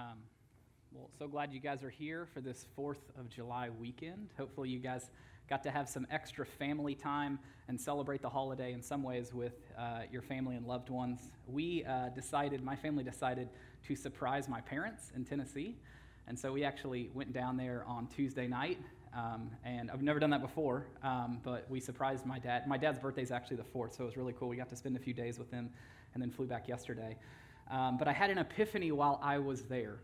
Um, well, so glad you guys are here for this 4th of July weekend. Hopefully, you guys got to have some extra family time and celebrate the holiday in some ways with uh, your family and loved ones. We uh, decided, my family decided to surprise my parents in Tennessee. And so we actually went down there on Tuesday night. Um, and I've never done that before, um, but we surprised my dad. My dad's birthday is actually the 4th, so it was really cool. We got to spend a few days with him and then flew back yesterday. Um, but I had an epiphany while I was there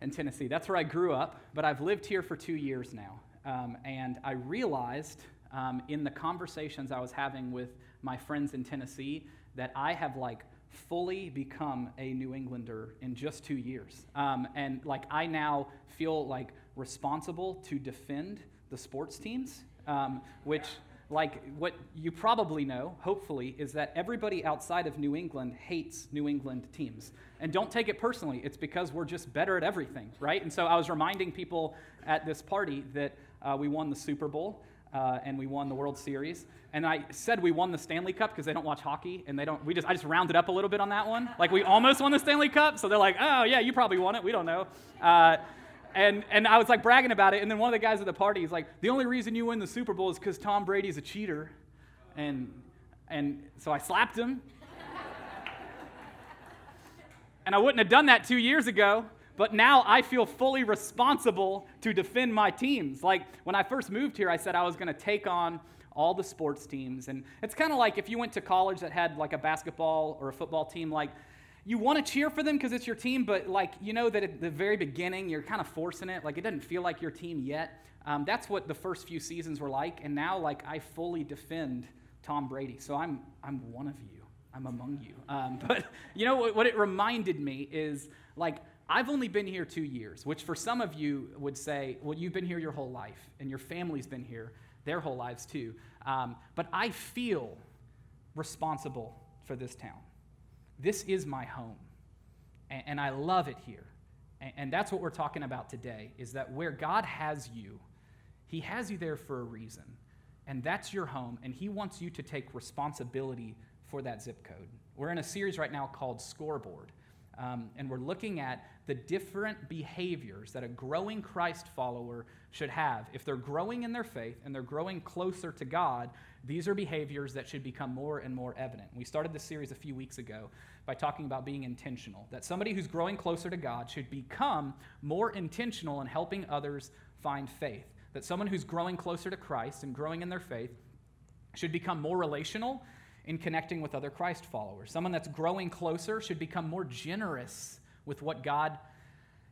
in Tennessee. That's where I grew up, but I've lived here for two years now. Um, and I realized um, in the conversations I was having with my friends in Tennessee that I have like fully become a New Englander in just two years. Um, and like I now feel like responsible to defend the sports teams, um, which like what you probably know, hopefully, is that everybody outside of New England hates New England teams. And don't take it personally, it's because we're just better at everything, right? And so I was reminding people at this party that uh, we won the Super Bowl. Uh, and we won the World Series. And I said we won the Stanley Cup because they don't watch hockey, and they don't. We just I just rounded up a little bit on that one. Like we almost won the Stanley Cup, so they're like, oh yeah, you probably won it. We don't know. Uh, and, and I was like bragging about it. And then one of the guys at the party is like, the only reason you win the Super Bowl is because Tom Brady's a cheater. And, and so I slapped him. and I wouldn't have done that two years ago. But now I feel fully responsible to defend my teams. Like when I first moved here, I said I was going to take on all the sports teams. And it's kind of like if you went to college that had like a basketball or a football team, like you want to cheer for them because it's your team, but like you know that at the very beginning you're kind of forcing it. Like it doesn't feel like your team yet. Um, that's what the first few seasons were like, and now like I fully defend Tom Brady. So I'm I'm one of you. I'm among you. Um, but you know what, what it reminded me is like I've only been here two years, which for some of you would say, well, you've been here your whole life, and your family's been here their whole lives too. Um, but I feel responsible for this town. This is my home, and, and I love it here. And, and that's what we're talking about today is that where God has you, He has you there for a reason. And that's your home, and He wants you to take responsibility for that zip code. We're in a series right now called Scoreboard. Um, and we're looking at the different behaviors that a growing Christ follower should have. If they're growing in their faith and they're growing closer to God, these are behaviors that should become more and more evident. We started this series a few weeks ago by talking about being intentional, that somebody who's growing closer to God should become more intentional in helping others find faith. That someone who's growing closer to Christ and growing in their faith should become more relational in connecting with other Christ followers. Someone that's growing closer should become more generous with what God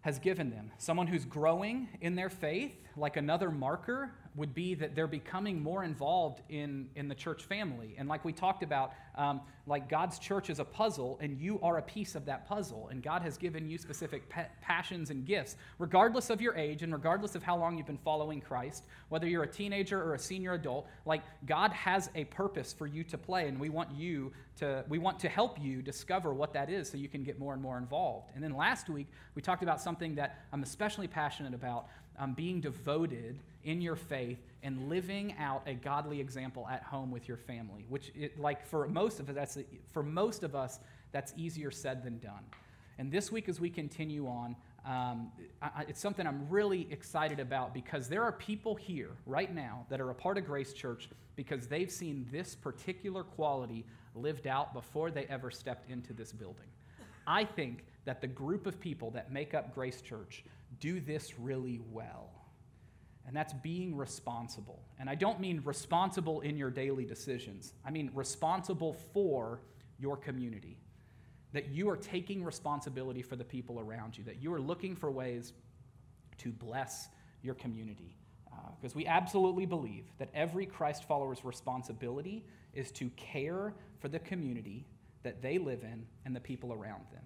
has given them. Someone who's growing in their faith, like another marker, would be that they're becoming more involved in, in the church family. And like we talked about, um, like God's church is a puzzle, and you are a piece of that puzzle. And God has given you specific pa- passions and gifts, regardless of your age and regardless of how long you've been following Christ, whether you're a teenager or a senior adult. Like God has a purpose for you to play, and we want you to we want to help you discover what that is, so you can get more and more involved. And then last week we talked about something that I'm especially passionate about um, being devoted in your faith and living out a godly example at home with your family which it, like for most of us that's for most of us that's easier said than done. And this week as we continue on um, I, it's something i'm really excited about because there are people here right now that are a part of grace church because they've seen this particular quality lived out before they ever stepped into this building. I think that the group of people that make up grace church do this really well. And that's being responsible. And I don't mean responsible in your daily decisions, I mean responsible for your community. That you are taking responsibility for the people around you, that you are looking for ways to bless your community. Because uh, we absolutely believe that every Christ follower's responsibility is to care for the community that they live in and the people around them.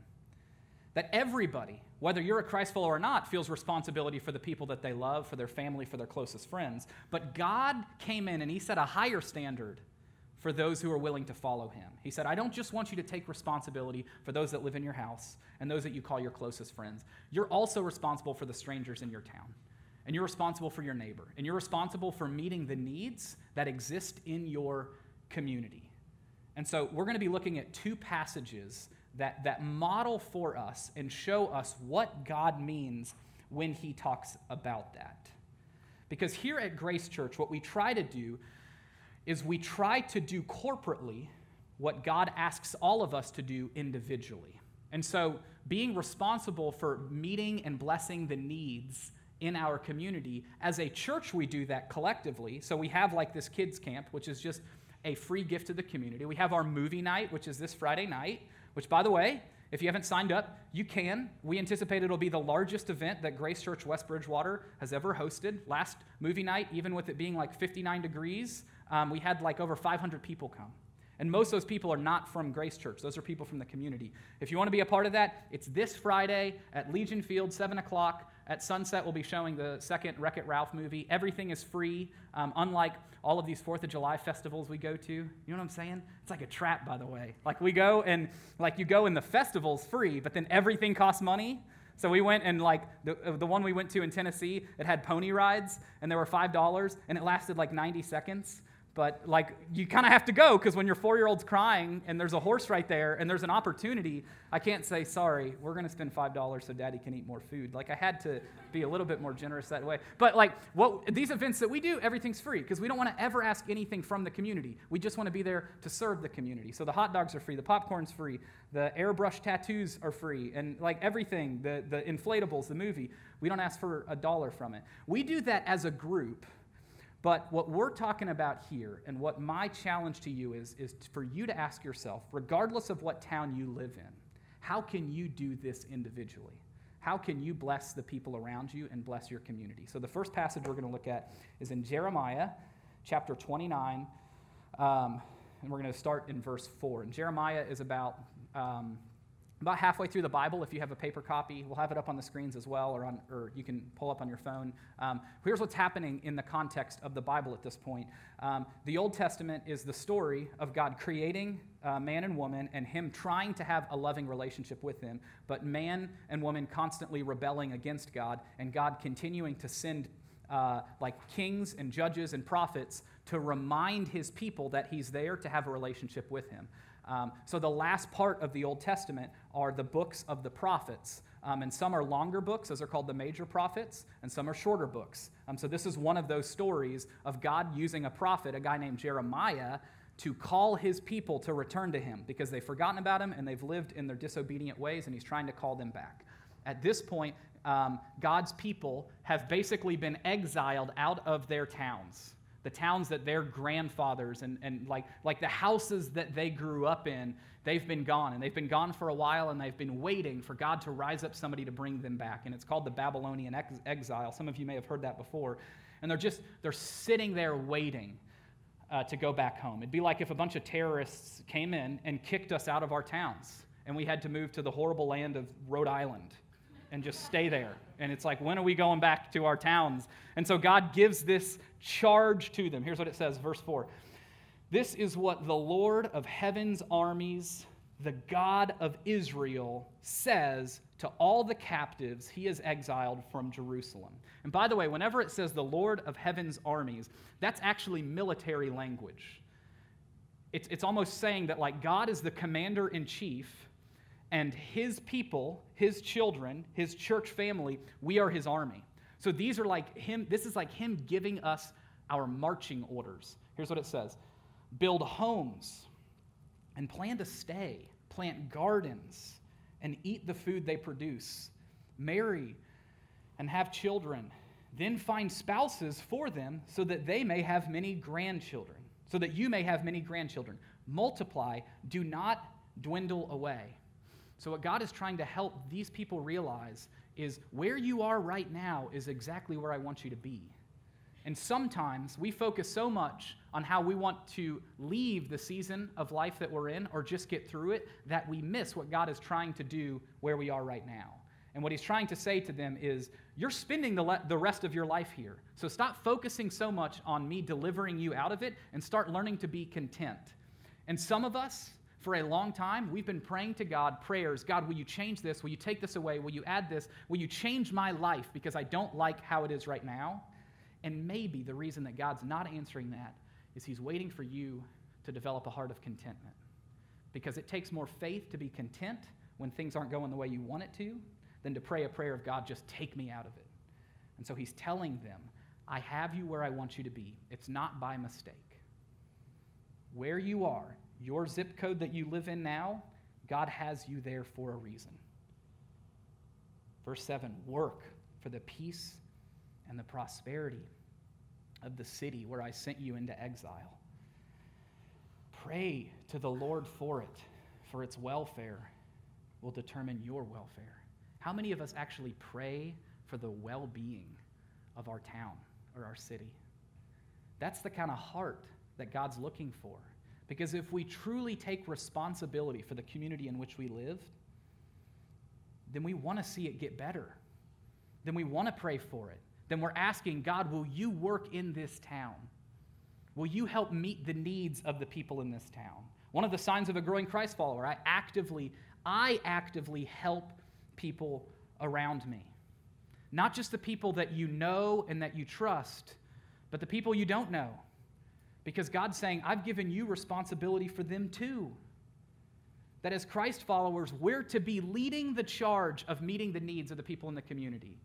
That everybody, whether you're a Christ follower or not, feels responsibility for the people that they love, for their family, for their closest friends. But God came in and He set a higher standard for those who are willing to follow Him. He said, I don't just want you to take responsibility for those that live in your house and those that you call your closest friends. You're also responsible for the strangers in your town. And you're responsible for your neighbor. And you're responsible for meeting the needs that exist in your community. And so we're going to be looking at two passages that, that model for us and show us what God means when He talks about that. Because here at Grace Church, what we try to do is we try to do corporately what God asks all of us to do individually. And so, being responsible for meeting and blessing the needs in our community, as a church, we do that collectively. So, we have like this kids' camp, which is just a free gift to the community. We have our movie night, which is this Friday night, which, by the way, if you haven't signed up, you can. We anticipate it'll be the largest event that Grace Church West Bridgewater has ever hosted. Last movie night, even with it being like 59 degrees, um, we had like over 500 people come. And most of those people are not from Grace Church. Those are people from the community. If you want to be a part of that, it's this Friday at Legion Field, 7 o'clock. At sunset, we'll be showing the second Wreck It Ralph movie. Everything is free, um, unlike all of these Fourth of July festivals we go to. You know what I'm saying? It's like a trap, by the way. Like we go and like you go and the festival's free, but then everything costs money. So we went and like the, uh, the one we went to in Tennessee, it had pony rides and they were five dollars and it lasted like 90 seconds. But like you kind of have to go because when your four year old's crying and there's a horse right there and there's an opportunity, I can't say, sorry, we're going to spend $5 so daddy can eat more food. Like I had to be a little bit more generous that way. But like what these events that we do, everything's free because we don't want to ever ask anything from the community. We just want to be there to serve the community. So the hot dogs are free, the popcorn's free, the airbrush tattoos are free, and like everything, the, the inflatables, the movie, we don't ask for a dollar from it. We do that as a group but what we're talking about here, and what my challenge to you is, is for you to ask yourself, regardless of what town you live in, how can you do this individually? How can you bless the people around you and bless your community? So, the first passage we're going to look at is in Jeremiah chapter 29, um, and we're going to start in verse 4. And Jeremiah is about um, about halfway through the Bible, if you have a paper copy, we'll have it up on the screens as well, or, on, or you can pull up on your phone. Um, here's what's happening in the context of the Bible at this point. Um, the Old Testament is the story of God creating uh, man and woman and Him trying to have a loving relationship with them, but man and woman constantly rebelling against God, and God continuing to send uh, like kings and judges and prophets to remind His people that He's there to have a relationship with Him. Um, so the last part of the Old Testament are the books of the prophets. Um, and some are longer books, those are called the major prophets, and some are shorter books. Um, so this is one of those stories of God using a prophet, a guy named Jeremiah, to call his people to return to him because they've forgotten about him and they've lived in their disobedient ways, and he's trying to call them back. At this point, um, God's people have basically been exiled out of their towns the towns that their grandfathers and, and like, like the houses that they grew up in, they've been gone. And they've been gone for a while and they've been waiting for God to rise up somebody to bring them back. And it's called the Babylonian ex- exile. Some of you may have heard that before. And they're just, they're sitting there waiting uh, to go back home. It'd be like if a bunch of terrorists came in and kicked us out of our towns and we had to move to the horrible land of Rhode Island and just stay there. And it's like, when are we going back to our towns? And so God gives this charge to them. Here's what it says, verse 4. This is what the Lord of heaven's armies, the God of Israel, says to all the captives he has exiled from Jerusalem. And by the way, whenever it says the Lord of heaven's armies, that's actually military language. It's, it's almost saying that, like, God is the commander in chief, and his people, his children, his church family, we are his army. So these are like him, this is like him giving us our marching orders. Here's what it says build homes and plan to stay, plant gardens and eat the food they produce, marry and have children, then find spouses for them so that they may have many grandchildren, so that you may have many grandchildren. Multiply, do not dwindle away. So, what God is trying to help these people realize is where you are right now is exactly where I want you to be. And sometimes we focus so much on how we want to leave the season of life that we're in or just get through it that we miss what God is trying to do where we are right now. And what he's trying to say to them is, you're spending the, le- the rest of your life here. So stop focusing so much on me delivering you out of it and start learning to be content. And some of us, for a long time, we've been praying to God prayers God, will you change this? Will you take this away? Will you add this? Will you change my life because I don't like how it is right now? And maybe the reason that God's not answering that is He's waiting for you to develop a heart of contentment. because it takes more faith to be content when things aren't going the way you want it to than to pray a prayer of God, just take me out of it. And so he's telling them, I have you where I want you to be. It's not by mistake. Where you are, your zip code that you live in now, God has you there for a reason. Verse 7 work for the peace and the prosperity of the city where I sent you into exile. Pray to the Lord for it, for its welfare will determine your welfare. How many of us actually pray for the well being of our town or our city? That's the kind of heart that God's looking for. Because if we truly take responsibility for the community in which we live, then we want to see it get better. Then we want to pray for it. Then we're asking, God, will you work in this town? Will you help meet the needs of the people in this town? One of the signs of a growing Christ follower, I actively, I actively help people around me. Not just the people that you know and that you trust, but the people you don't know. Because God's saying, I've given you responsibility for them too. That as Christ followers, we're to be leading the charge of meeting the needs of the people in the community.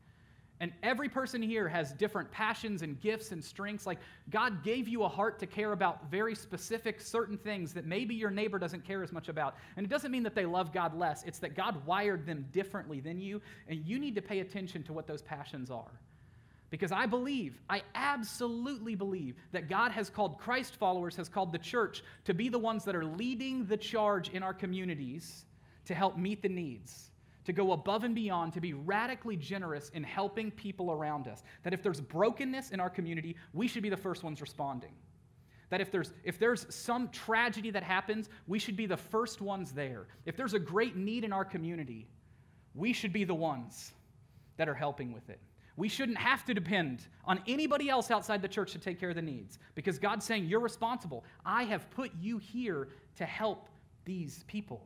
And every person here has different passions and gifts and strengths. Like God gave you a heart to care about very specific, certain things that maybe your neighbor doesn't care as much about. And it doesn't mean that they love God less, it's that God wired them differently than you, and you need to pay attention to what those passions are. Because I believe, I absolutely believe that God has called Christ followers, has called the church to be the ones that are leading the charge in our communities to help meet the needs, to go above and beyond, to be radically generous in helping people around us. That if there's brokenness in our community, we should be the first ones responding. That if there's, if there's some tragedy that happens, we should be the first ones there. If there's a great need in our community, we should be the ones that are helping with it. We shouldn't have to depend on anybody else outside the church to take care of the needs because God's saying, You're responsible. I have put you here to help these people.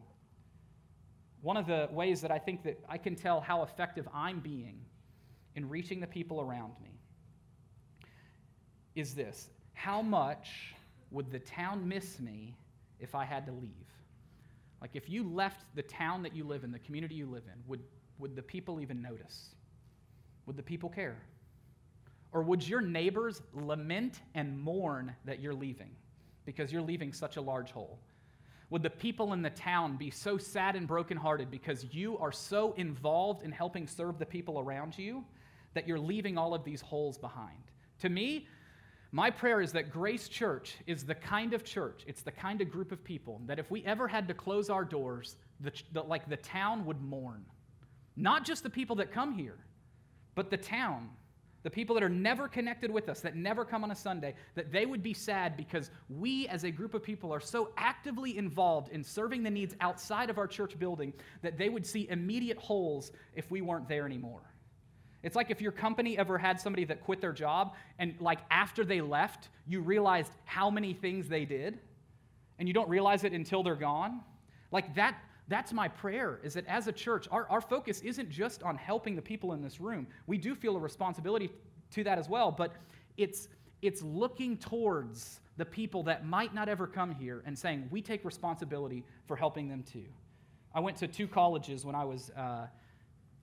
One of the ways that I think that I can tell how effective I'm being in reaching the people around me is this How much would the town miss me if I had to leave? Like, if you left the town that you live in, the community you live in, would, would the people even notice? Would the people care? Or would your neighbors lament and mourn that you're leaving because you're leaving such a large hole? Would the people in the town be so sad and brokenhearted because you are so involved in helping serve the people around you that you're leaving all of these holes behind? To me, my prayer is that Grace Church is the kind of church, it's the kind of group of people that if we ever had to close our doors, the, the, like the town would mourn. Not just the people that come here, but the town, the people that are never connected with us, that never come on a Sunday, that they would be sad because we as a group of people are so actively involved in serving the needs outside of our church building that they would see immediate holes if we weren't there anymore. It's like if your company ever had somebody that quit their job and, like, after they left, you realized how many things they did, and you don't realize it until they're gone. Like, that that's my prayer is that as a church, our, our focus isn't just on helping the people in this room. We do feel a responsibility to that as well, but it's, it's looking towards the people that might not ever come here and saying, we take responsibility for helping them too. I went to two colleges when I was uh,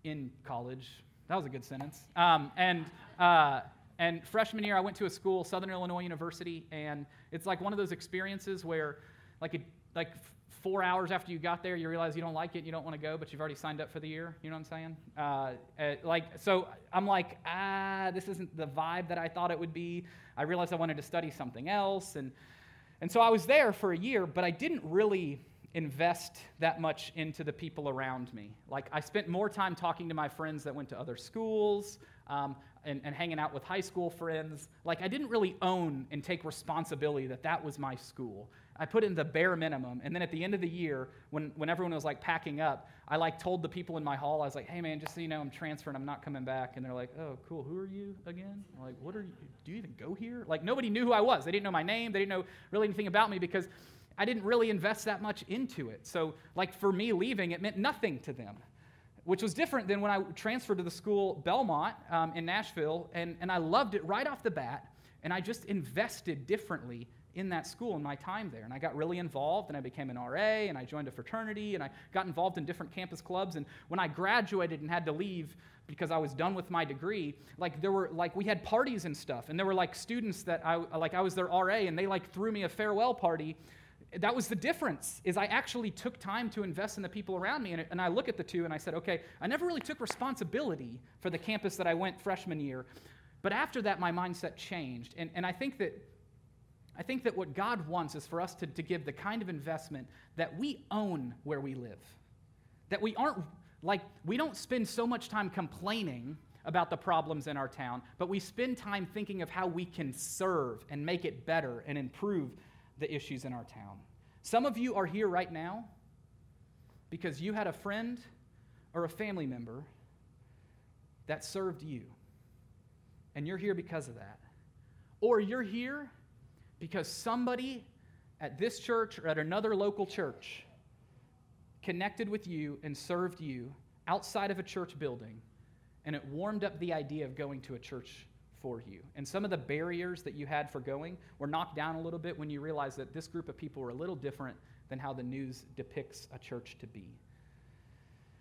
in college. That was a good sentence. Um, and, uh, and freshman year, I went to a school, Southern Illinois University, and it's like one of those experiences where, like, like four hours after you got there, you realize you don't like it, you don't want to go, but you've already signed up for the year. You know what I'm saying? Uh, uh, like, so I'm like, ah, this isn't the vibe that I thought it would be. I realized I wanted to study something else, and and so I was there for a year, but I didn't really invest that much into the people around me. Like, I spent more time talking to my friends that went to other schools. Um, and, and, hanging out with high school friends. Like, I didn't really own and take responsibility that that was my school. I put in the bare minimum. And then at the end of the year, when, when everyone was like packing up, I like told the people in my hall, I was like, hey man, just so you know, I'm transferring, I'm not coming back. And they're like, oh, cool, who are you again? I'm like, what are you, do you even go here? Like nobody knew who I was. They didn't know my name. They didn't know really anything about me because I didn't really invest that much into it. So like for me leaving, it meant nothing to them. Which was different than when I transferred to the school Belmont um, in Nashville, and, and I loved it right off the bat, and I just invested differently in that school in my time there. And I got really involved and I became an RA and I joined a fraternity and I got involved in different campus clubs. And when I graduated and had to leave because I was done with my degree, like there were like we had parties and stuff. And there were like students that I like I was their RA and they like threw me a farewell party. That was the difference is I actually took time to invest in the people around me and, and I look at the two and I said, okay, I never really took responsibility for the campus that I went freshman year. But after that, my mindset changed. And, and I think that I think that what God wants is for us to, to give the kind of investment that we own where we live. That we aren't, like, we don't spend so much time complaining about the problems in our town, but we spend time thinking of how we can serve and make it better and improve the issues in our town. Some of you are here right now because you had a friend or a family member that served you, and you're here because of that. Or you're here because somebody at this church or at another local church connected with you and served you outside of a church building, and it warmed up the idea of going to a church for you. And some of the barriers that you had for going were knocked down a little bit when you realized that this group of people were a little different than how the news depicts a church to be.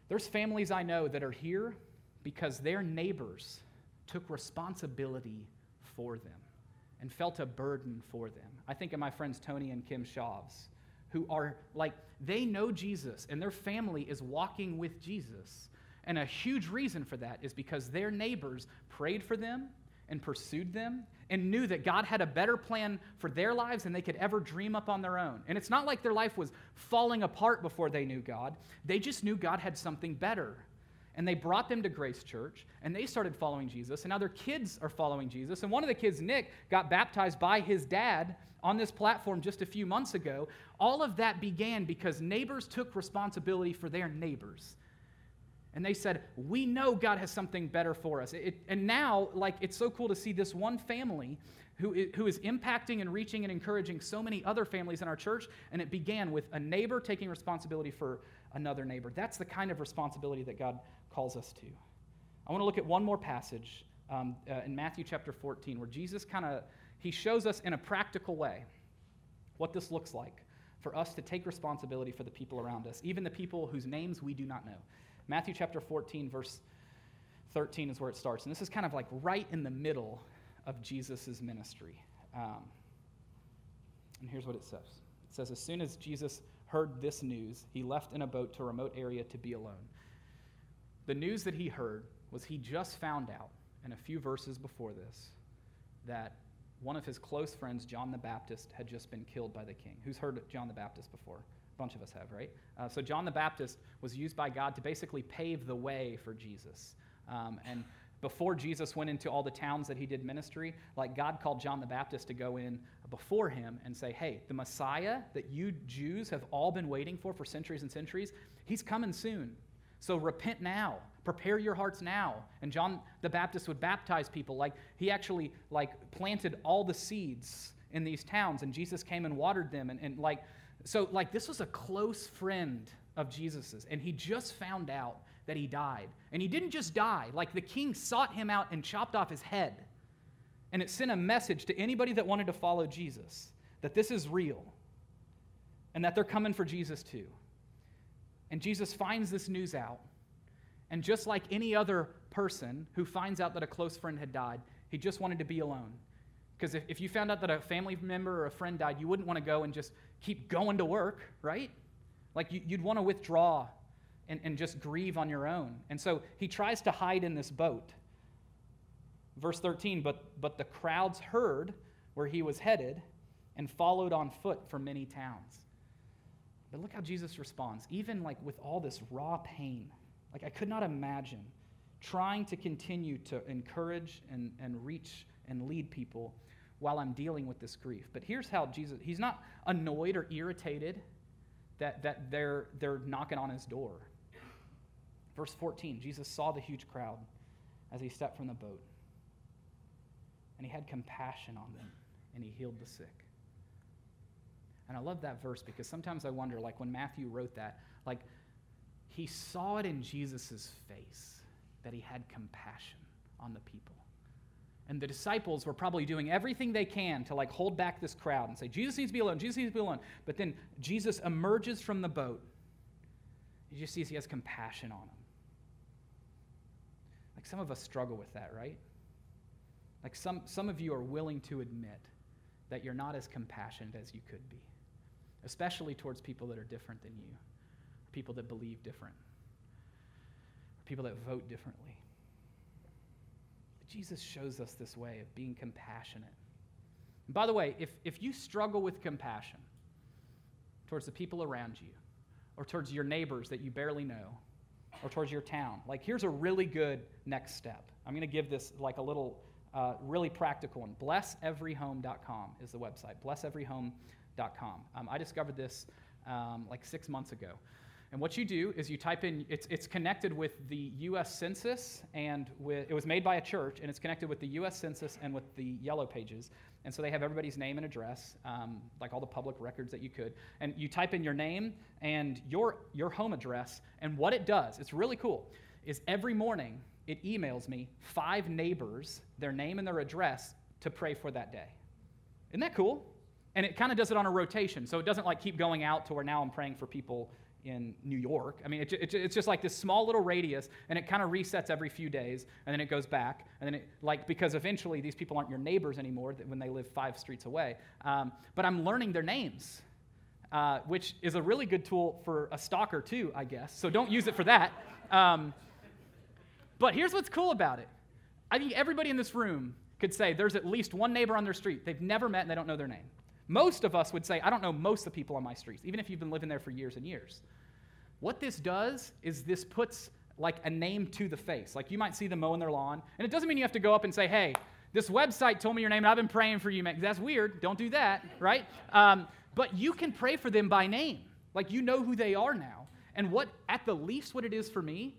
There's families I know that are here because their neighbors took responsibility for them and felt a burden for them. I think of my friends Tony and Kim Shavs, who are like, they know Jesus and their family is walking with Jesus. And a huge reason for that is because their neighbors prayed for them and pursued them and knew that God had a better plan for their lives than they could ever dream up on their own. And it's not like their life was falling apart before they knew God, they just knew God had something better and they brought them to Grace Church, and they started following Jesus, and now their kids are following Jesus. And one of the kids, Nick, got baptized by his dad on this platform just a few months ago. All of that began because neighbors took responsibility for their neighbors. And they said, We know God has something better for us. It, and now, like, it's so cool to see this one family who, who is impacting and reaching and encouraging so many other families in our church. And it began with a neighbor taking responsibility for another neighbor. That's the kind of responsibility that God calls us to. I want to look at one more passage um, uh, in Matthew chapter 14 where Jesus kind of he shows us in a practical way what this looks like for us to take responsibility for the people around us, even the people whose names we do not know. Matthew chapter 14 verse 13 is where it starts, and this is kind of like right in the middle of Jesus' ministry. Um, and here's what it says. It says, As soon as Jesus heard this news, he left in a boat to a remote area to be alone. The news that he heard was he just found out, in a few verses before this, that one of his close friends, John the Baptist, had just been killed by the king. Who's heard of John the Baptist before? Bunch of us have, right? Uh, so, John the Baptist was used by God to basically pave the way for Jesus. Um, and before Jesus went into all the towns that he did ministry, like God called John the Baptist to go in before him and say, hey, the Messiah that you Jews have all been waiting for for centuries and centuries, he's coming soon. So repent now. Prepare your hearts now. And John the Baptist would baptize people like he actually like planted all the seeds in these towns and Jesus came and watered them and, and like so like this was a close friend of Jesus's and he just found out that he died. And he didn't just die, like the king sought him out and chopped off his head. And it sent a message to anybody that wanted to follow Jesus that this is real and that they're coming for Jesus too. And Jesus finds this news out. And just like any other person who finds out that a close friend had died, he just wanted to be alone. Because if, if you found out that a family member or a friend died, you wouldn't want to go and just keep going to work, right? Like you, would want to withdraw and, and just grieve on your own. And so he tries to hide in this boat. Verse 13, but, but the crowds heard where he was headed and followed on foot for many towns. But look how Jesus responds, even like with all this raw pain. Like I could not imagine trying to continue to encourage and, and reach and lead people while I'm dealing with this grief. But here's how Jesus, he's not annoyed or irritated that, that they're, they're knocking on his door. Verse 14 Jesus saw the huge crowd as he stepped from the boat, and he had compassion on them, and he healed the sick. And I love that verse because sometimes I wonder, like when Matthew wrote that, like he saw it in Jesus' face that he had compassion on the people. And the disciples were probably doing everything they can to like hold back this crowd and say, Jesus needs to be alone, Jesus needs to be alone. But then Jesus emerges from the boat. You just see he has compassion on them. Like some of us struggle with that, right? Like some, some of you are willing to admit that you're not as compassionate as you could be, especially towards people that are different than you, people that believe different, people that vote differently. Jesus shows us this way of being compassionate. And by the way, if, if you struggle with compassion towards the people around you, or towards your neighbors that you barely know, or towards your town, like here's a really good next step. I'm going to give this like a little uh, really practical one. Blesseveryhome.com is the website. Blesseveryhome.com. Um, I discovered this um, like six months ago. And what you do is you type in, it's, it's connected with the US Census, and with, it was made by a church, and it's connected with the US Census and with the Yellow Pages. And so they have everybody's name and address, um, like all the public records that you could. And you type in your name and your, your home address, and what it does, it's really cool, is every morning it emails me five neighbors, their name and their address, to pray for that day. Isn't that cool? And it kind of does it on a rotation, so it doesn't like keep going out to where now I'm praying for people in New York. I mean, it, it, it's just like this small little radius, and it kind of resets every few days, and then it goes back, and then it, like, because eventually these people aren't your neighbors anymore when they live five streets away. Um, but I'm learning their names, uh, which is a really good tool for a stalker, too, I guess. So don't use it for that. Um, but here's what's cool about it I think everybody in this room could say there's at least one neighbor on their street they've never met and they don't know their name. Most of us would say, I don't know most of the people on my streets, even if you've been living there for years and years. What this does is this puts like a name to the face. Like you might see them mowing their lawn, and it doesn't mean you have to go up and say, hey, this website told me your name and I've been praying for you, man. That's weird. Don't do that, right? Um, but you can pray for them by name. Like you know who they are now. And what, at the least, what it is for me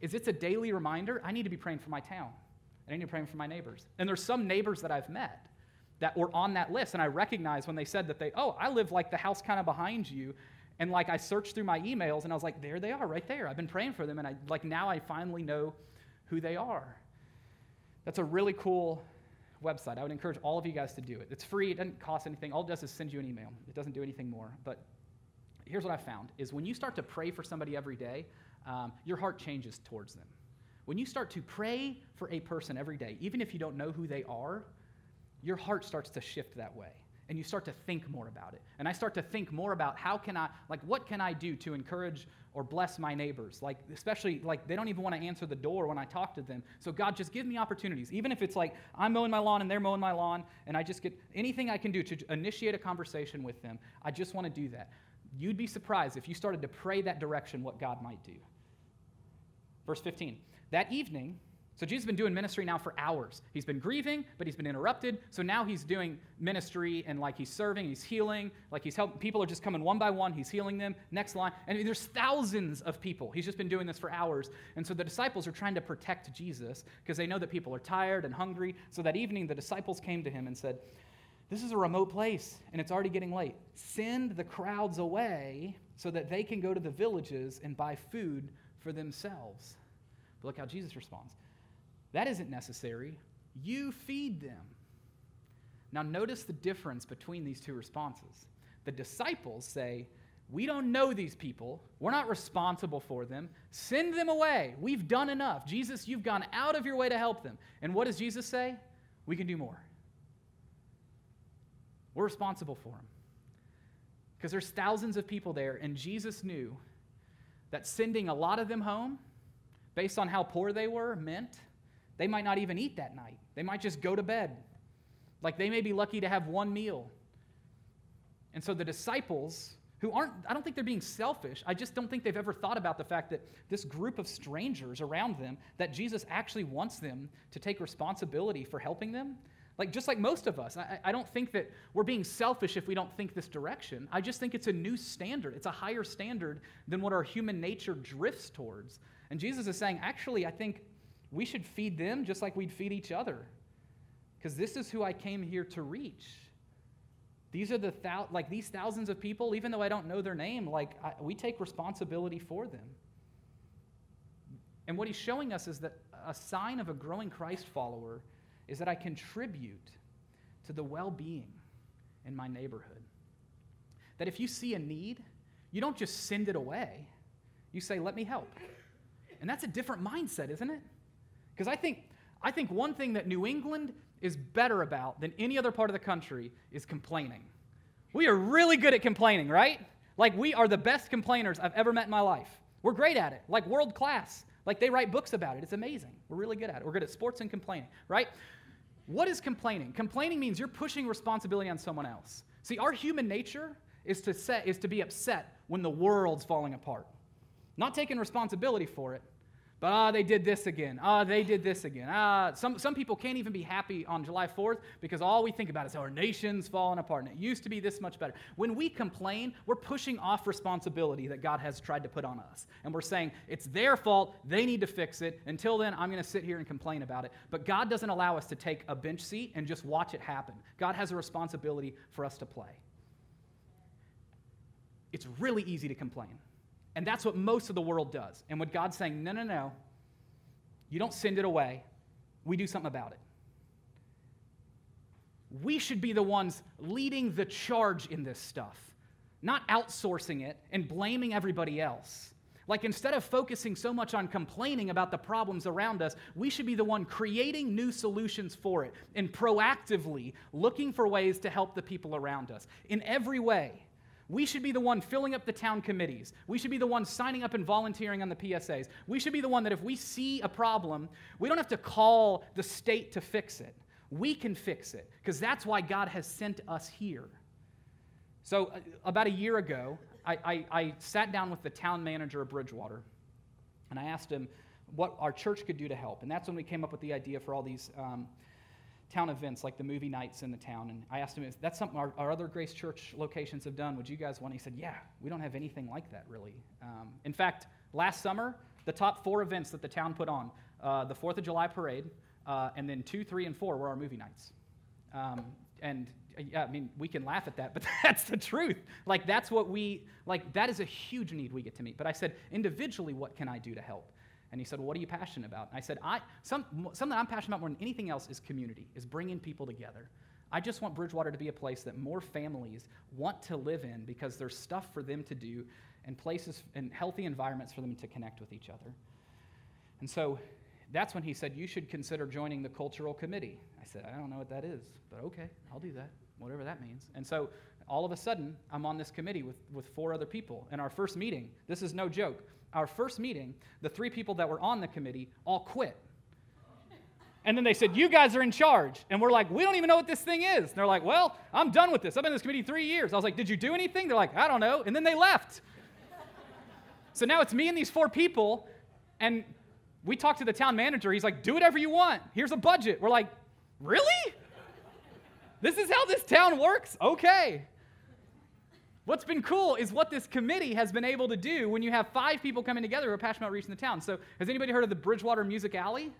is it's a daily reminder I need to be praying for my town. I need to be praying for my neighbors. And there's some neighbors that I've met that were on that list. And I recognized when they said that they, oh, I live like the house kind of behind you. And like I searched through my emails and I was like, there they are right there. I've been praying for them. And I like now I finally know who they are. That's a really cool website. I would encourage all of you guys to do it. It's free, it doesn't cost anything. All it does is send you an email. It doesn't do anything more. But here's what I found is when you start to pray for somebody every day, um, your heart changes towards them. When you start to pray for a person every day, even if you don't know who they are, your heart starts to shift that way and you start to think more about it. And i start to think more about how can i like what can i do to encourage or bless my neighbors? Like especially like they don't even want to answer the door when i talk to them. So god just give me opportunities. Even if it's like i'm mowing my lawn and they're mowing my lawn and i just get anything i can do to initiate a conversation with them i just want to do that. You'd be surprised if you started to pray that direction what god might do. Verse 15 that evening so Jesus has been doing ministry now for hours. He's been grieving, but he's been interrupted. So now he's doing ministry and like he's serving, he's healing, like he's helping. People are just coming one by one. He's healing them. Next line. And there's thousands of people. He's just been doing this for hours. And so the disciples are trying to protect Jesus because they know that people are tired and hungry. So that evening, the disciples came to him and said, This is a remote place and it's already getting late. Send the crowds away so that they can go to the villages and buy food for themselves. But look how Jesus responds. That isn't necessary. You feed them. Now, notice the difference between these two responses. The disciples say, We don't know these people. We're not responsible for them. Send them away. We've done enough. Jesus, you've gone out of your way to help them. And what does Jesus say? We can do more. We're responsible for them. Because there's thousands of people there, and Jesus knew that sending a lot of them home, based on how poor they were, meant they might not even eat that night. They might just go to bed. Like they may be lucky to have one meal. And so the disciples, who aren't, I don't think they're being selfish. I just don't think they've ever thought about the fact that this group of strangers around them, that Jesus actually wants them to take responsibility for helping them. Like, just like most of us, I, I don't think that we're being selfish if we don't think this direction. I just think it's a new standard. It's a higher standard than what our human nature drifts towards. And Jesus is saying, actually, I think we should feed them just like we'd feed each other. Because this is who I came here to reach. These are the thou- like these thousands of people, even though I don't know their name, like I, we take responsibility for them. And what he's showing us is that a sign of a growing Christ follower is that I contribute to the well being in my neighborhood. That if you see a need, you don't just send it away, you say, Let me help. And that's a different mindset, isn't it? Because I think, I think one thing that New England is better about than any other part of the country is complaining. We are really good at complaining, right? Like, we are the best complainers I've ever met in my life. We're great at it, like world class. Like, they write books about it. It's amazing. We're really good at it. We're good at sports and complaining, right? What is complaining? Complaining means you're pushing responsibility on someone else. See, our human nature is to, set, is to be upset when the world's falling apart, not taking responsibility for it, but ah, they did this again. Ah, they did this again. Ah, some, some people can't even be happy on July 4th because all we think about is our nation's falling apart and it used to be this much better. When we complain, we're pushing off responsibility that God has tried to put on us. And we're saying it's their fault, they need to fix it. Until then, I'm going to sit here and complain about it. But God doesn't allow us to take a bench seat and just watch it happen. God has a responsibility for us to play. It's really easy to complain. And that's what most of the world does. And what God's saying, no, no, no, you don't send it away, we do something about it. We should be the ones leading the charge in this stuff, not outsourcing it and blaming everybody else. Like instead of focusing so much on complaining about the problems around us, we should be the one creating new solutions for it and proactively looking for ways to help the people around us in every way. We should be the one filling up the town committees. We should be the one signing up and volunteering on the PSAs. We should be the one that if we see a problem, we don't have to call the state to fix it. We can fix it because that's why God has sent us here. So, uh, about a year ago, I, I, I, sat down with the town manager of Bridgewater and I asked him what our church could do to help. And that's when we came up with the idea for all these um, town events like the movie nights in the town. And I asked him, is that something our, our other Grace Church locations have done? Would you guys want? He said, yeah, we don't have anything like that really. Um, in fact, last summer, the top four events that the town put on uh, the 4th of July parade, uh, and then two, three, and four were our movie nights. Um, and uh, yeah, I mean, we can laugh at that, but that's the truth. Like, that's what we, like, that is a huge need we get to meet. But I said, individually, what can I do to help? And he said, well, What are you passionate about? And I said, I, some, Something I'm passionate about more than anything else is community, is bringing people together. I just want Bridgewater to be a place that more families want to live in because there's stuff for them to do and places and healthy environments for them to connect with each other. And so that's when he said, You should consider joining the cultural committee. I said, I don't know what that is, but okay, I'll do that, whatever that means. And so all of a sudden, I'm on this committee with, with four other people. In our first meeting, this is no joke our first meeting, the three people that were on the committee all quit. And then they said, You guys are in charge. And we're like, We don't even know what this thing is. And they're like, Well, I'm done with this. I've been in this committee three years. I was like, Did you do anything? They're like, I don't know. And then they left. so now it's me and these four people. And we talked to the town manager. He's like, Do whatever you want. Here's a budget. We're like, Really? This is how this town works? Okay. What's been cool is what this committee has been able to do when you have five people coming together who are passionate about reaching the town. So, has anybody heard of the Bridgewater Music Alley?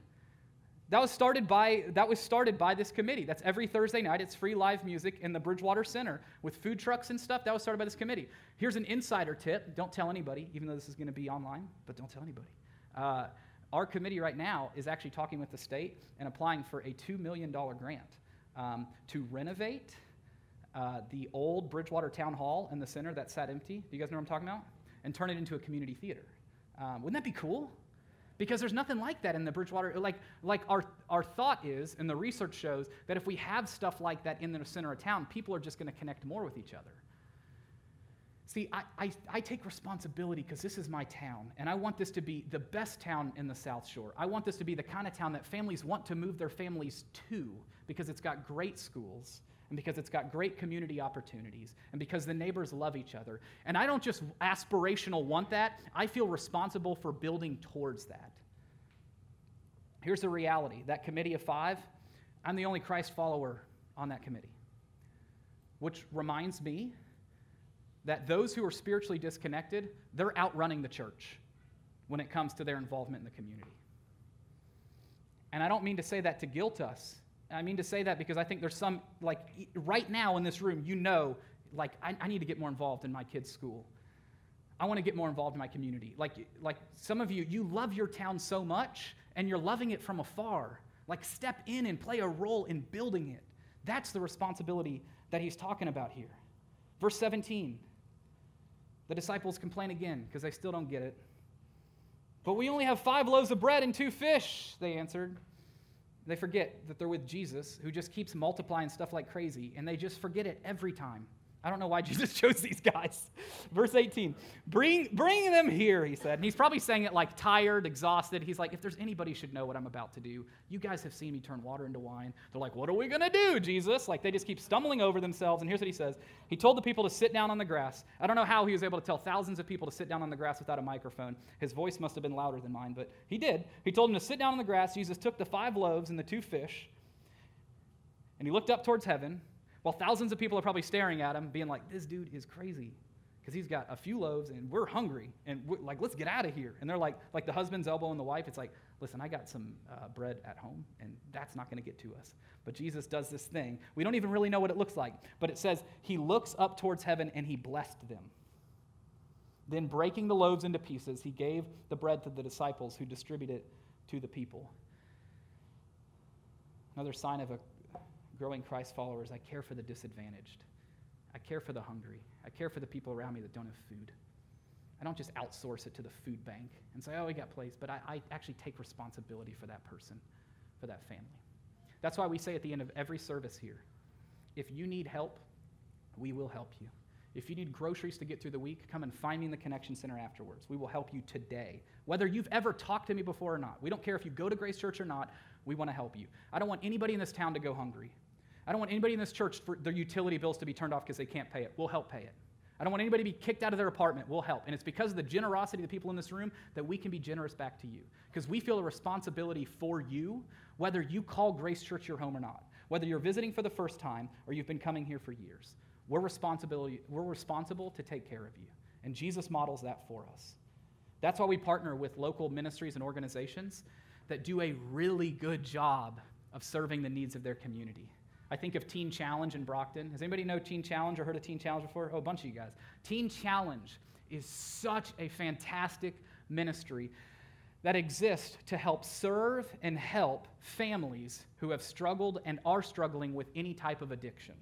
That was started by that was started by this committee. That's every Thursday night. It's free live music in the Bridgewater Center with food trucks and stuff. That was started by this committee. Here's an insider tip. Don't tell anybody, even though this is going to be online. But don't tell anybody. Uh, our committee right now is actually talking with the state and applying for a two million dollar grant um, to renovate uh, the old Bridgewater Town Hall in the center that sat empty. Do you guys know what I'm talking about? And turn it into a community theater. Um, wouldn't that be cool? Because there's nothing like that in the Bridgewater. Like, like our, our thought is, and the research shows, that if we have stuff like that in the center of town, people are just going to connect more with each other. See, I, I, I take responsibility because this is my town, and I want this to be the best town in the South Shore. I want this to be the kind of town that families want to move their families to because it's got great schools and because it's got great community opportunities, and because the neighbors love each other. And I don't just aspirational want that, I feel responsible for building towards that. Here's the reality that committee of five, I'm the only Christ follower on that committee, which reminds me that those who are spiritually disconnected, they're outrunning the church when it comes to their involvement in the community. And I don't mean to say that to guilt us. I mean to say that because I think there's some, like, right now in this room, you know, like, I, I need to get more involved in my kids' school. I want to get more involved in my community. Like, like some of you, you love your town so much and you're loving it from afar. Like, step in and play a role in building it. That's the responsibility that he's talking about here. Verse 17 the disciples complain again because they still don't get it. But we only have five loaves of bread and two fish, they answered. They forget that they're with Jesus, who just keeps multiplying stuff like crazy, and they just forget it every time. I don't know why Jesus chose these guys. Verse 18, bring, bring them here, he said. And he's probably saying it like tired, exhausted. He's like, if there's anybody should know what I'm about to do, you guys have seen me turn water into wine. They're like, what are we going to do, Jesus? Like they just keep stumbling over themselves. And here's what he says He told the people to sit down on the grass. I don't know how he was able to tell thousands of people to sit down on the grass without a microphone. His voice must have been louder than mine, but he did. He told them to sit down on the grass. Jesus took the five loaves and the two fish, and he looked up towards heaven while thousands of people are probably staring at him, being like, this dude is crazy. Because he's got a few loaves and we're hungry and we're, like let's get out of here. And they're like like the husband's elbow and the wife it's like listen i got some uh, bread at home and that's not going to get to us. But jesus does this thing. We don't even really know what it looks like but it says he looks up towards heaven and he blessed them. Then breaking the loaves into pieces he gave the bread to the disciples who distributed it to the people. Another sign of a growing Christ followers, I care for the disadvantaged. I care for the hungry. I care for the people around me that don't have food. I don't just outsource it to the food bank and say, oh, we got plates, but I, I actually take responsibility for that person, for that family. That's why we say at the end of every service here if you need help, we will help you. If you need groceries to get through the week, come and find me in the Connection Center afterwards. We will help you today. Whether you've ever talked to me before or not, we don't care if you go to Grace Church or not, we want to help you. I don't want anybody in this town to go hungry. I don't want anybody in this church for their utility bills to be turned off because they can't pay it. We'll help pay it. I don't want anybody to be kicked out of their apartment. We'll help. And it's because of the generosity of the people in this room that we can be generous back to you. Because we feel a responsibility for you, whether you call Grace Church your home or not, whether you're visiting for the first time or you've been coming here for years. We're, responsibility, we're responsible to take care of you. And Jesus models that for us. That's why we partner with local ministries and organizations that do a really good job of serving the needs of their community. I think of Teen Challenge in Brockton. Has anybody know Teen Challenge or heard of Teen Challenge before? Oh, a bunch of you guys. Teen Challenge is such a fantastic ministry that exists to help serve and help families who have struggled and are struggling with any type of addiction.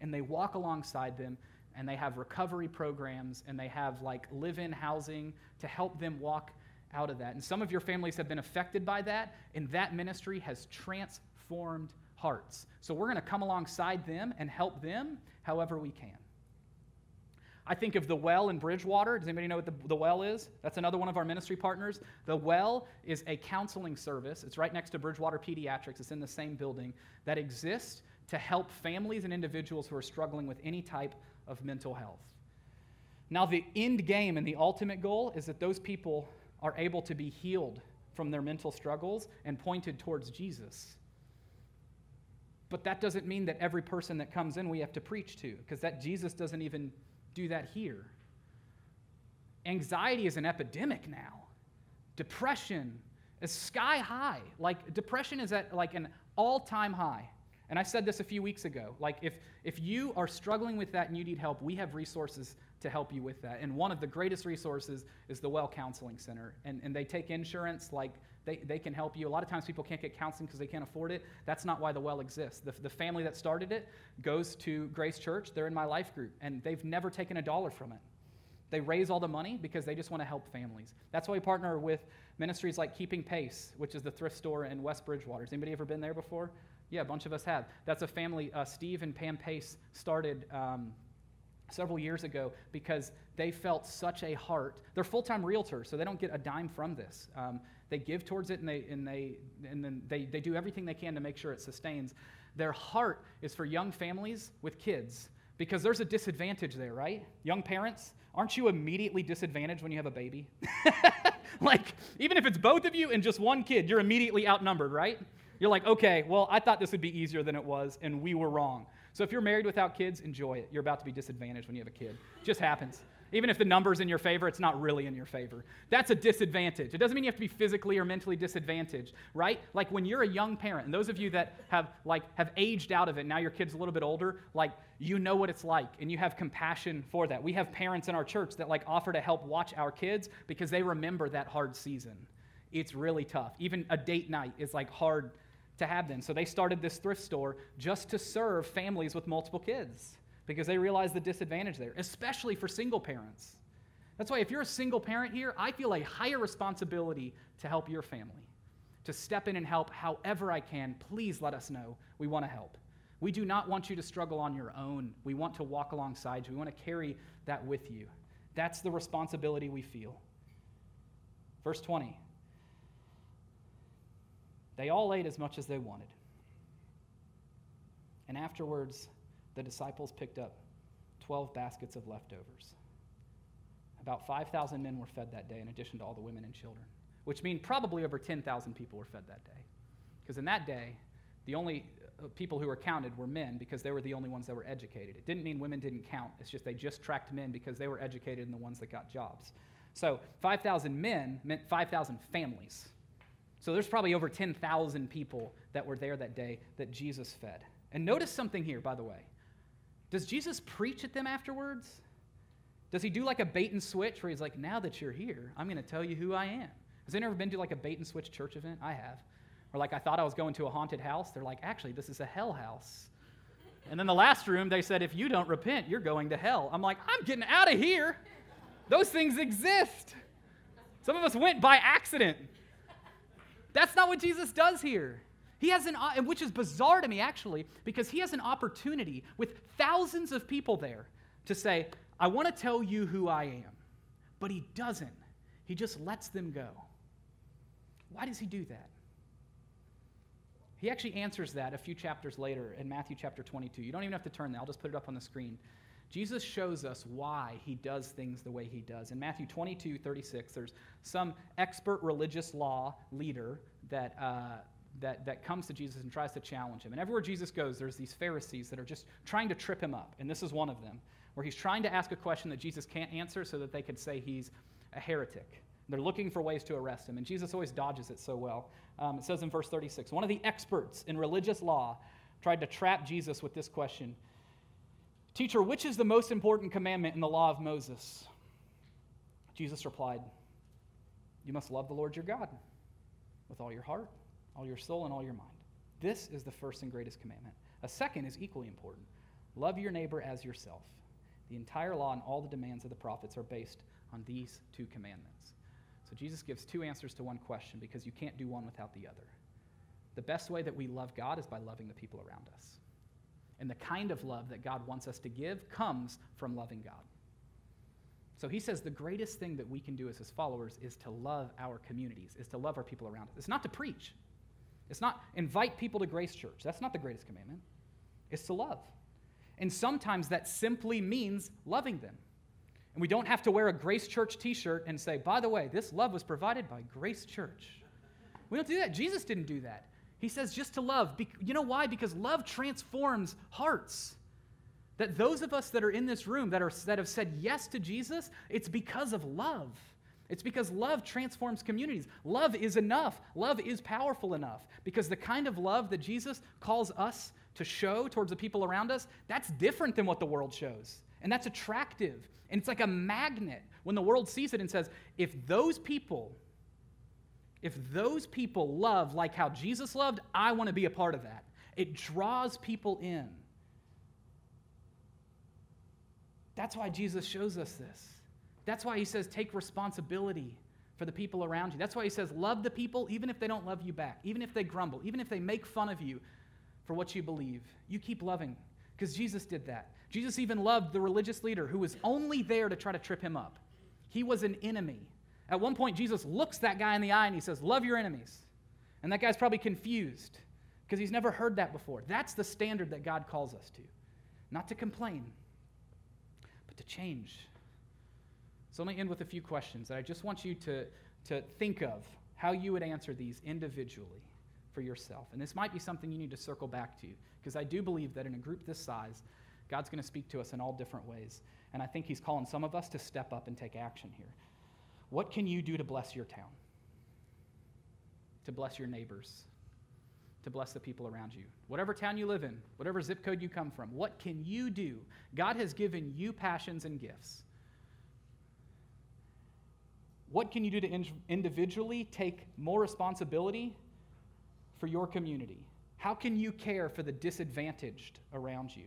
And they walk alongside them and they have recovery programs and they have like live in housing to help them walk out of that. And some of your families have been affected by that, and that ministry has transformed hearts. So we're going to come alongside them and help them however we can. I think of the well in Bridgewater. Does anybody know what the, the well is? That's another one of our ministry partners. The well is a counseling service. It's right next to Bridgewater Pediatrics. It's in the same building that exists to help families and individuals who are struggling with any type of mental health. Now, the end game and the ultimate goal is that those people are able to be healed from their mental struggles and pointed towards Jesus. But that doesn't mean that every person that comes in we have to preach to, because that Jesus doesn't even do that here. Anxiety is an epidemic now. Depression is sky high. Like depression is at like an all-time high. And I said this a few weeks ago. Like if if you are struggling with that and you need help, we have resources to help you with that. And one of the greatest resources is the Well Counseling Center. And, and they take insurance like they, they can help you. A lot of times people can't get counseling because they can't afford it. That's not why the well exists. The, the family that started it goes to Grace Church. They're in my life group, and they've never taken a dollar from it. They raise all the money because they just want to help families. That's why we partner with ministries like Keeping Pace, which is the thrift store in West Bridgewater. Has anybody ever been there before? Yeah, a bunch of us have. That's a family uh, Steve and Pam Pace started um, several years ago because they felt such a heart. They're full time realtors, so they don't get a dime from this. Um, they give towards it and, they, and, they, and then they, they do everything they can to make sure it sustains. Their heart is for young families with kids because there's a disadvantage there, right? Young parents, aren't you immediately disadvantaged when you have a baby? like, even if it's both of you and just one kid, you're immediately outnumbered, right? You're like, okay, well, I thought this would be easier than it was, and we were wrong. So if you're married without kids, enjoy it. You're about to be disadvantaged when you have a kid. It just happens. Even if the number's in your favor, it's not really in your favor. That's a disadvantage. It doesn't mean you have to be physically or mentally disadvantaged, right? Like when you're a young parent, and those of you that have like have aged out of it, now your kid's a little bit older, like you know what it's like and you have compassion for that. We have parents in our church that like offer to help watch our kids because they remember that hard season. It's really tough. Even a date night is like hard to have them. So they started this thrift store just to serve families with multiple kids because they realize the disadvantage there, especially for single parents. That's why if you're a single parent here, I feel a higher responsibility to help your family, to step in and help however I can. Please let us know. We want to help. We do not want you to struggle on your own. We want to walk alongside you. We want to carry that with you. That's the responsibility we feel. Verse 20 They all ate as much as they wanted. And afterwards, the disciples picked up 12 baskets of leftovers. About 5,000 men were fed that day, in addition to all the women and children, which means probably over 10,000 people were fed that day. Because in that day, the only uh, people who were counted were men because they were the only ones that were educated. It didn't mean women didn't count, it's just they just tracked men because they were educated and the ones that got jobs. So 5,000 men meant 5,000 families. So there's probably over 10,000 people that were there that day that Jesus fed. And notice something here, by the way. Does Jesus preach at them afterwards? Does he do like a bait and switch where he's like, now that you're here, I'm going to tell you who I am? Has anyone ever been to like a bait and switch church event? I have. Or like I thought I was going to a haunted house. They're like, actually, this is a hell house. And then the last room, they said, if you don't repent, you're going to hell. I'm like, I'm getting out of here. Those things exist. Some of us went by accident. That's not what Jesus does here. He has an, which is bizarre to me actually, because he has an opportunity with thousands of people there to say, I want to tell you who I am. But he doesn't. He just lets them go. Why does he do that? He actually answers that a few chapters later in Matthew chapter 22. You don't even have to turn there, I'll just put it up on the screen. Jesus shows us why he does things the way he does. In Matthew 22, 36, there's some expert religious law leader that, uh, that, that comes to Jesus and tries to challenge him. And everywhere Jesus goes, there's these Pharisees that are just trying to trip him up. And this is one of them where he's trying to ask a question that Jesus can't answer so that they could say he's a heretic. They're looking for ways to arrest him, and Jesus always dodges it so well. Um, it says in verse 36 one of the experts in religious law tried to trap Jesus with this question Teacher, which is the most important commandment in the law of Moses? Jesus replied, You must love the Lord your God with all your heart, all your soul, and all your mind. This is the first and greatest commandment. A second is equally important love your neighbor as yourself. The entire law and all the demands of the prophets are based on these two commandments. So Jesus gives two answers to one question because you can't do one without the other. The best way that we love God is by loving the people around us. And the kind of love that God wants us to give comes from loving God. So he says the greatest thing that we can do as his followers is to love our communities, is to love our people around us. It's not to preach. It's not invite people to Grace Church. That's not the greatest commandment. It's to love. And sometimes that simply means loving them. And we don't have to wear a Grace Church t shirt and say, by the way, this love was provided by Grace Church. We don't do that. Jesus didn't do that. He says just to love. You know why? Because love transforms hearts. That those of us that are in this room that, are, that have said yes to Jesus, it's because of love. It's because love transforms communities. Love is enough. Love is powerful enough. Because the kind of love that Jesus calls us to show towards the people around us, that's different than what the world shows. And that's attractive. And it's like a magnet when the world sees it and says, if those people, if those people love like how Jesus loved, I want to be a part of that. It draws people in. That's why Jesus shows us this. That's why he says, take responsibility for the people around you. That's why he says, love the people even if they don't love you back, even if they grumble, even if they make fun of you for what you believe. You keep loving because Jesus did that. Jesus even loved the religious leader who was only there to try to trip him up. He was an enemy. At one point, Jesus looks that guy in the eye and he says, Love your enemies. And that guy's probably confused because he's never heard that before. That's the standard that God calls us to. Not to complain, but to change. So let me end with a few questions that I just want you to, to think of how you would answer these individually for yourself. And this might be something you need to circle back to, because I do believe that in a group this size, God's going to speak to us in all different ways. And I think He's calling some of us to step up and take action here. What can you do to bless your town? To bless your neighbors? To bless the people around you? Whatever town you live in, whatever zip code you come from, what can you do? God has given you passions and gifts. What can you do to individually take more responsibility for your community? How can you care for the disadvantaged around you?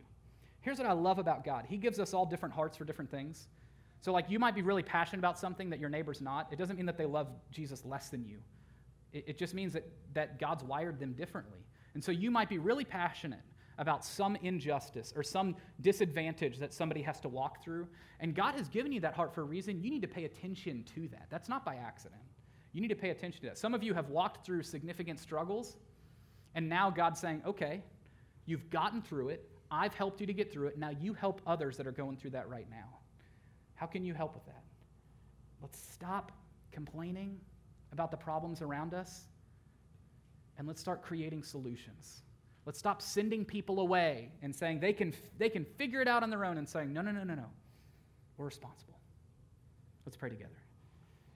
Here's what I love about God He gives us all different hearts for different things. So, like, you might be really passionate about something that your neighbor's not. It doesn't mean that they love Jesus less than you, it, it just means that, that God's wired them differently. And so, you might be really passionate about some injustice or some disadvantage that somebody has to walk through. And God has given you that heart for a reason. You need to pay attention to that. That's not by accident. You need to pay attention to that. Some of you have walked through significant struggles, and now God's saying, okay, you've gotten through it. I've helped you to get through it. Now you help others that are going through that right now. How can you help with that? Let's stop complaining about the problems around us and let's start creating solutions. Let's stop sending people away and saying they can, they can figure it out on their own and saying, no, no, no, no, no. We're responsible. Let's pray together.